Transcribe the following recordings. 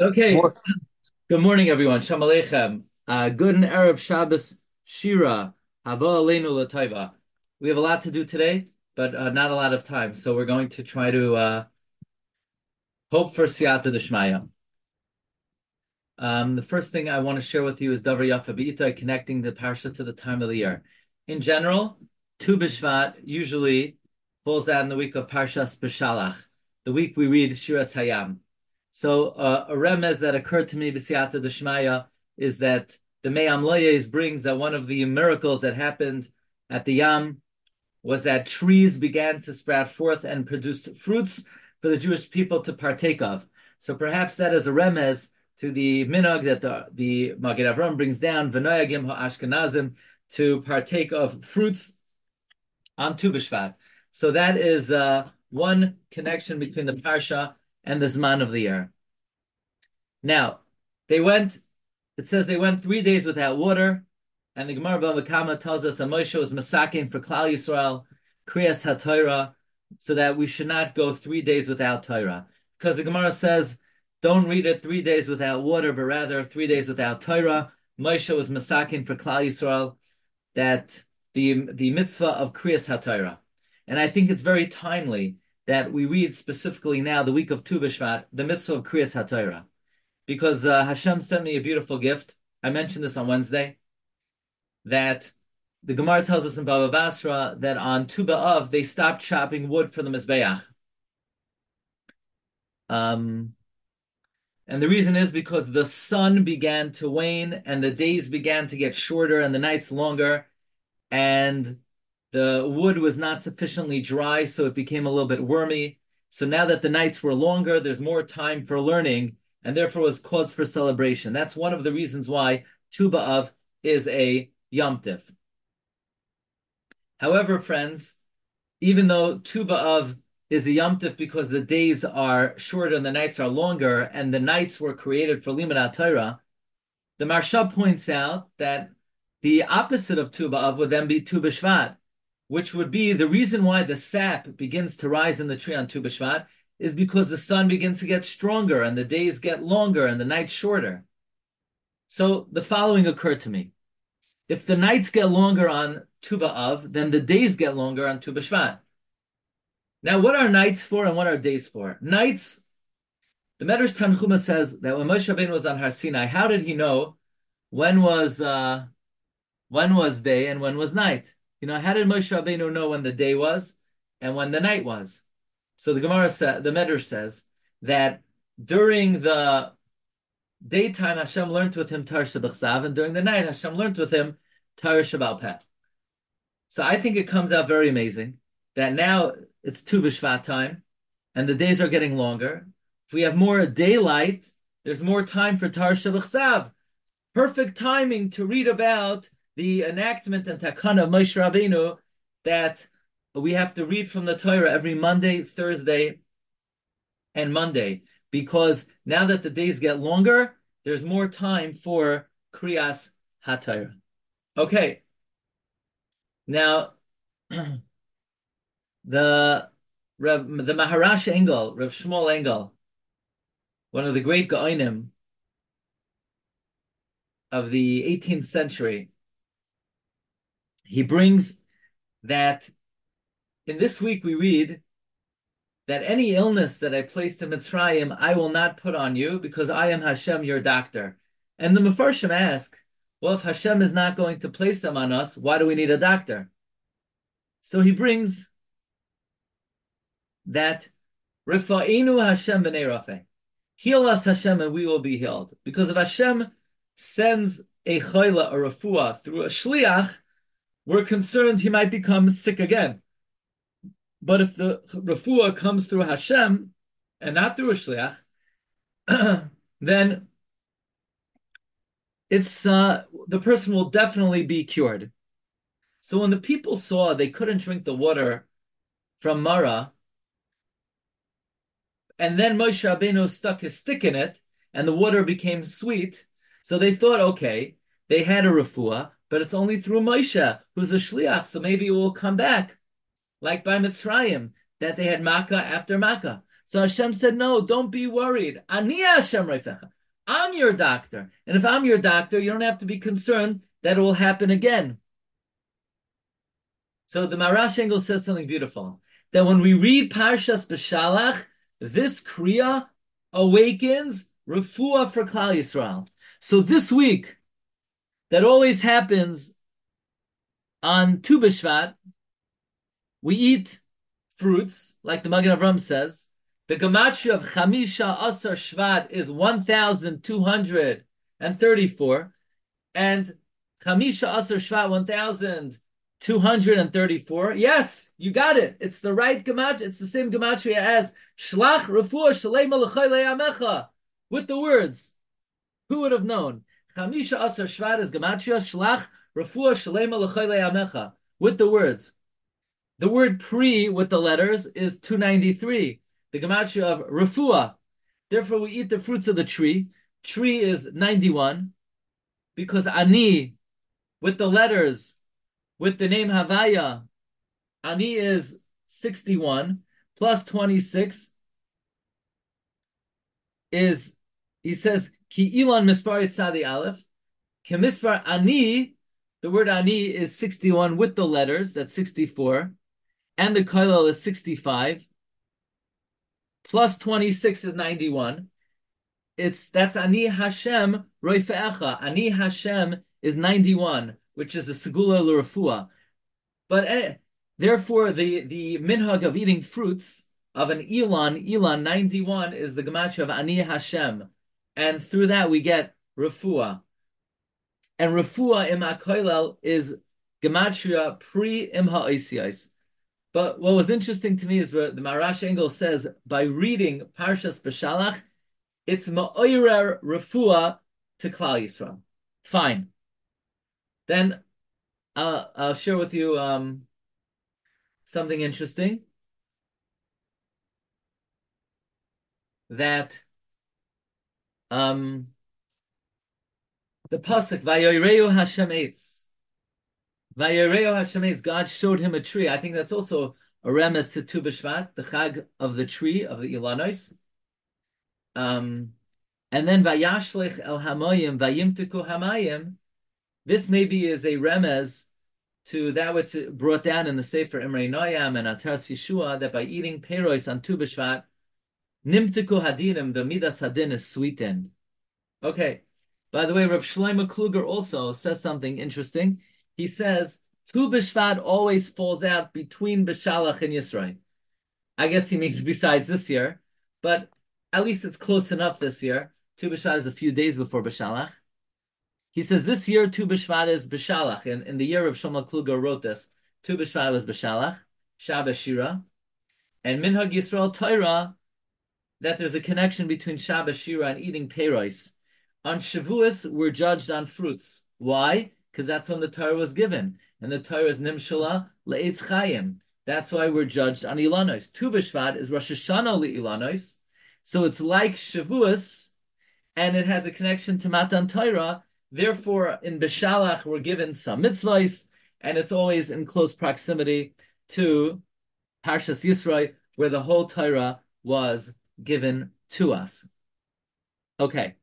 Okay. Good morning, everyone. Shalom Aleichem. Uh, good and Erev Shabbos Shira. Haba Aleinu Lataiva. We have a lot to do today, but uh, not a lot of time. So we're going to try to uh, hope for Siyata Deshmaya. Um, the first thing I want to share with you is Davar Yafeh connecting the parsha to the time of the year. In general, Tu B'Shvat usually falls out in the week of Parshas B'Shalach, the week we read Shiras Hayam. So uh, a remez that occurred to me b'siyata d'shmaya is that the Me'am Loyes brings that one of the miracles that happened at the Yam was that trees began to sprout forth and produce fruits for the Jewish people to partake of. So perhaps that is a remez to the minog that the, the Magen Avram brings down, v'noyagim ha'ashkenazim, to partake of fruits on Tu B'Shvat. So that is uh, one connection between the parsha and the Zman of the year. Now, they went, it says they went three days without water, and the Gemara Bava Kama tells us that Moshe was masaking for Klal Yisrael, Kriyas HaTorah, so that we should not go three days without Torah. Because the Gemara says, don't read it three days without water, but rather three days without Torah. Moshe was masaking for Klal Yisrael, that the, the mitzvah of Kriyas HaTorah. And I think it's very timely that we read specifically now, the week of Tu B'Shvat, the mitzvah of Kriyas HaTorah. Because uh, Hashem sent me a beautiful gift. I mentioned this on Wednesday, that the Gemara tells us in Baba Basra that on Tu B'Av, they stopped chopping wood for the Mizbeach. Um, and the reason is because the sun began to wane and the days began to get shorter and the nights longer, and the wood was not sufficiently dry, so it became a little bit wormy. So now that the nights were longer, there's more time for learning, and therefore was cause for celebration. That's one of the reasons why Tu B'Av is a Yom Tif. However, friends, even though Tu B'Av is a Yom Tif because the days are shorter and the nights are longer, and the nights were created for Limud Torah, the Maharsha points out that the opposite of Tu B'Av would then be Tu B'Shvat, which would be the reason why the sap begins to rise in the tree on Tu B'Shvat is because the sun begins to get stronger and the days get longer and the nights shorter. So the following occurred to me. If the nights get longer on Tu B'Av, then the days get longer on Tu B'Shvat. Now, what are nights for and what are days for? Nights, the Medrash Tanchuma says that when Moshe Rabbeinu was on Har Sinai, how did he know when was uh, when was day and when was night? You know, how did Moshe Rabbeinu know when the day was and when the night was? So the Gemara says, the Medrash says that during the daytime Hashem learned with him Tar Shabbat and during the night Hashem learned with him Tar Shabbat. So I think it comes out very amazing that now it's Tu B'Shvat time and the days are getting longer. If we have more daylight, there's more time for Tar Shabbat Perfect timing to read about the enactment and takana of Moshe Rabbeinu that we have to read from the Torah every Monday, Thursday, and Monday because now that the days get longer, there's more time for Kriyas HaTorah. Okay. Now, the Rev, the Maharash Engel, Rev Shmuel Engel, one of the great Gaonim of the 18th century, he brings that in this week we read that any illness that I placed in Mitzrayim, I will not put on you because I am Hashem, your doctor. And the Mefarshim ask, well, if Hashem is not going to place them on us, why do we need a doctor? So he brings that Rifa'inu Hashem b'nei Heal us, Hashem, and we will be healed. Because if Hashem sends a chayla, a refuah, through a shliach, we're concerned he might become sick again. But if the refuah comes through Hashem and not through a shliach, then it's uh, the person will definitely be cured. So when the people saw they couldn't drink the water from Mara, and then Moshe Rabbeinu stuck his stick in it, and the water became sweet, so they thought, okay, they had a refuah, but it's only through Moshe, who's a shliach, so maybe it will come back, like by Mitzrayim, that they had makkah after makkah. So Hashem said, no, don't be worried. Ani Hashem Reifecha. I'm your doctor. And if I'm your doctor, you don't have to be concerned that it will happen again. So the Maharash Engel says something beautiful. That when we read Parshas Beshalach, this Kriya awakens refuah for Klal Yisrael. So this week, that always happens on Tu B'Shvat, we eat fruits, like the Magen Avram says. The gematria of Chamisha Asar Shvat is 1,234, and Chamisha Asar Shvat 1,234. Yes, you got it. It's the right gematria. It's the same gematria as Shlach Refuah Shalei Amecha with the words. Who would have known? Chamisha Asar Shvat is gematria Shlach Refuah Shalei Amecha with the words. The word pre with the letters is 293, the gematria of refuah. Therefore, we eat the fruits of the tree. Tree is 91, because ani, with the letters, with the name Havaya, ani is 61, plus 26 is, he says, ki ilan mispar tzadi aleph, ki mispar ani, the word ani is 61 with the letters, that's 64 and the koilel is 65, plus 26 is 91. It's that's Ani Hashem Roife'echa. Ani Hashem is 91, which is a segula l'rafua. But uh, therefore, the, the minhag of eating fruits of an Elon, Elon 91 is the gematria of Ani Hashem. And through that we get refuah. And refuah im koilel is gematria pre im ha'isiais. But what was interesting to me is where the Maharash Engel says by reading Parshas Beshalach, it's ma'oirer refuah to Klal Yisrael. Fine. Then I'll share with you um, something interesting that um, the pasuk Vayoireu Hashem Eitz Vayereo Hashem God showed him a tree. I think that's also a remes to Tu B'Shvat, the Chag of the tree of the Ilanos. Um, and then Vayashlech El Hamoyim Vayimtiku Hamayim. This maybe is a remes to that which brought down in the Sefer Imrei Noyam and Atar Yeshua that by eating peros on Tu B'Shvat, Nimtiku Hadinim, the Midas Hadin is sweetened. Okay. By the way, Rav Shlomo Kluger also says something interesting he says Tu B'Shvat always falls out between B'Shalach and Yisro. I guess he means besides this year, but at least it's close enough this year. Tu B'Shvat is a few days before B'Shalach. He says this year Tu B'Shvat is B'Shalach. In, in the year of Shlomo Kluger wrote this, Tu B'Shvat was B'Shalach, Shabbos Shira, and Minhag Yisrael Torah, that there's a connection between Shabbos Shira and eating peiros. On Shavuos, we're judged on fruits. Why? because that's when the Torah was given, and the Torah is Nimshala le'etz chayim. That's why we're judged on Ilanos. Tu B'Shvat is Rosh Hashanah le'ilanos, so it's like Shavuos, and it has a connection to Matan Torah. Therefore, in Bishalach, we're given some mitzvahs, and it's always in close proximity to Parshas Yisro, where the whole Torah was given to us. Okay.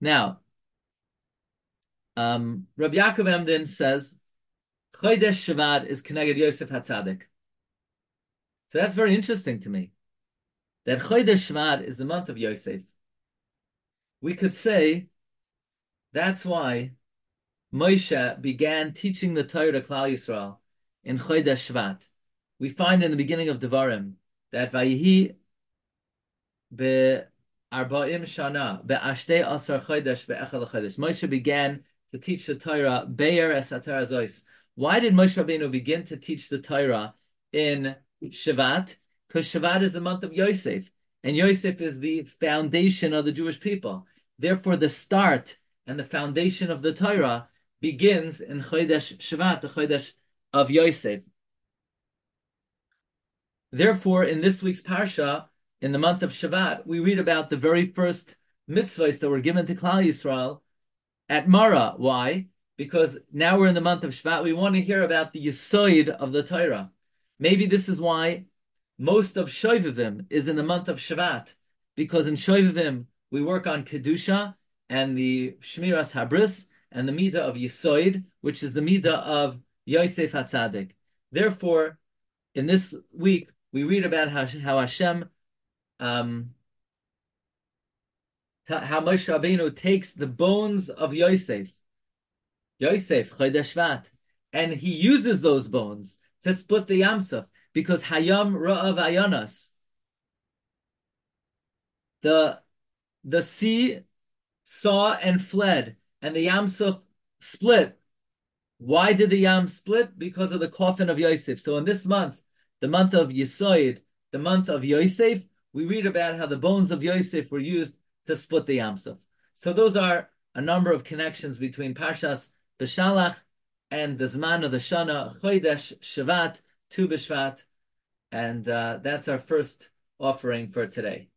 Now, um, Rabbi Yaakov Emden says Chodesh Shavad is connected Yosef Hatzadik. So that's very interesting to me. That Chodesh Shavad is the month of Yosef. We could say that's why Moshe began teaching the Torah to Klal Yisrael in Chodesh Shvat. We find in the beginning of Devarim that Vayihi be Arba'im Shana be'ashtei asar Chodesh be'echel Chodesh. Moshe began to teach the Torah, Be'er es Zois. Why did Moshe Rabbeinu begin to teach the Torah in Shavat? Because Shavat is the month of Yosef, and Yosef is the foundation of the Jewish people. Therefore, the start and the foundation of the Torah begins in Chodesh Shavat, the Chodesh of Yosef. Therefore, in this week's Parsha, in the month of Shavat, we read about the very first mitzvahs that were given to Klal Yisrael at Mara. Why? Because now we're in the month of Shvat. We want to hear about the Yisoid of the Torah. Maybe this is why most of Shovavim is in the month of Shavat, because in Shovavim we work on Kedusha and the Shmiras Habris and the Midah of Yisoid, which is the Midah of Yosef Hatzadik. Therefore, in this week, we read about how, how Hashem, um, how Moshe Rabbeinu takes the bones of Yosef, Yosef, Chodesh and he uses those bones to split the Yamsuf because Hayam Ra'av Ayanas, the the sea saw and fled, and the Yamsuf split. Why did the Yam split? Because of the coffin of Yosef. So in this month, the month of Yisoid, the month of Yosef, we read about how the bones of Yosef were used to split the Yamsuf. So those are a number of connections between Parshas Beshalach and the Zman of the Shana, Chodesh Shavat, Tu B'Shvat, and uh, that's our first offering for today.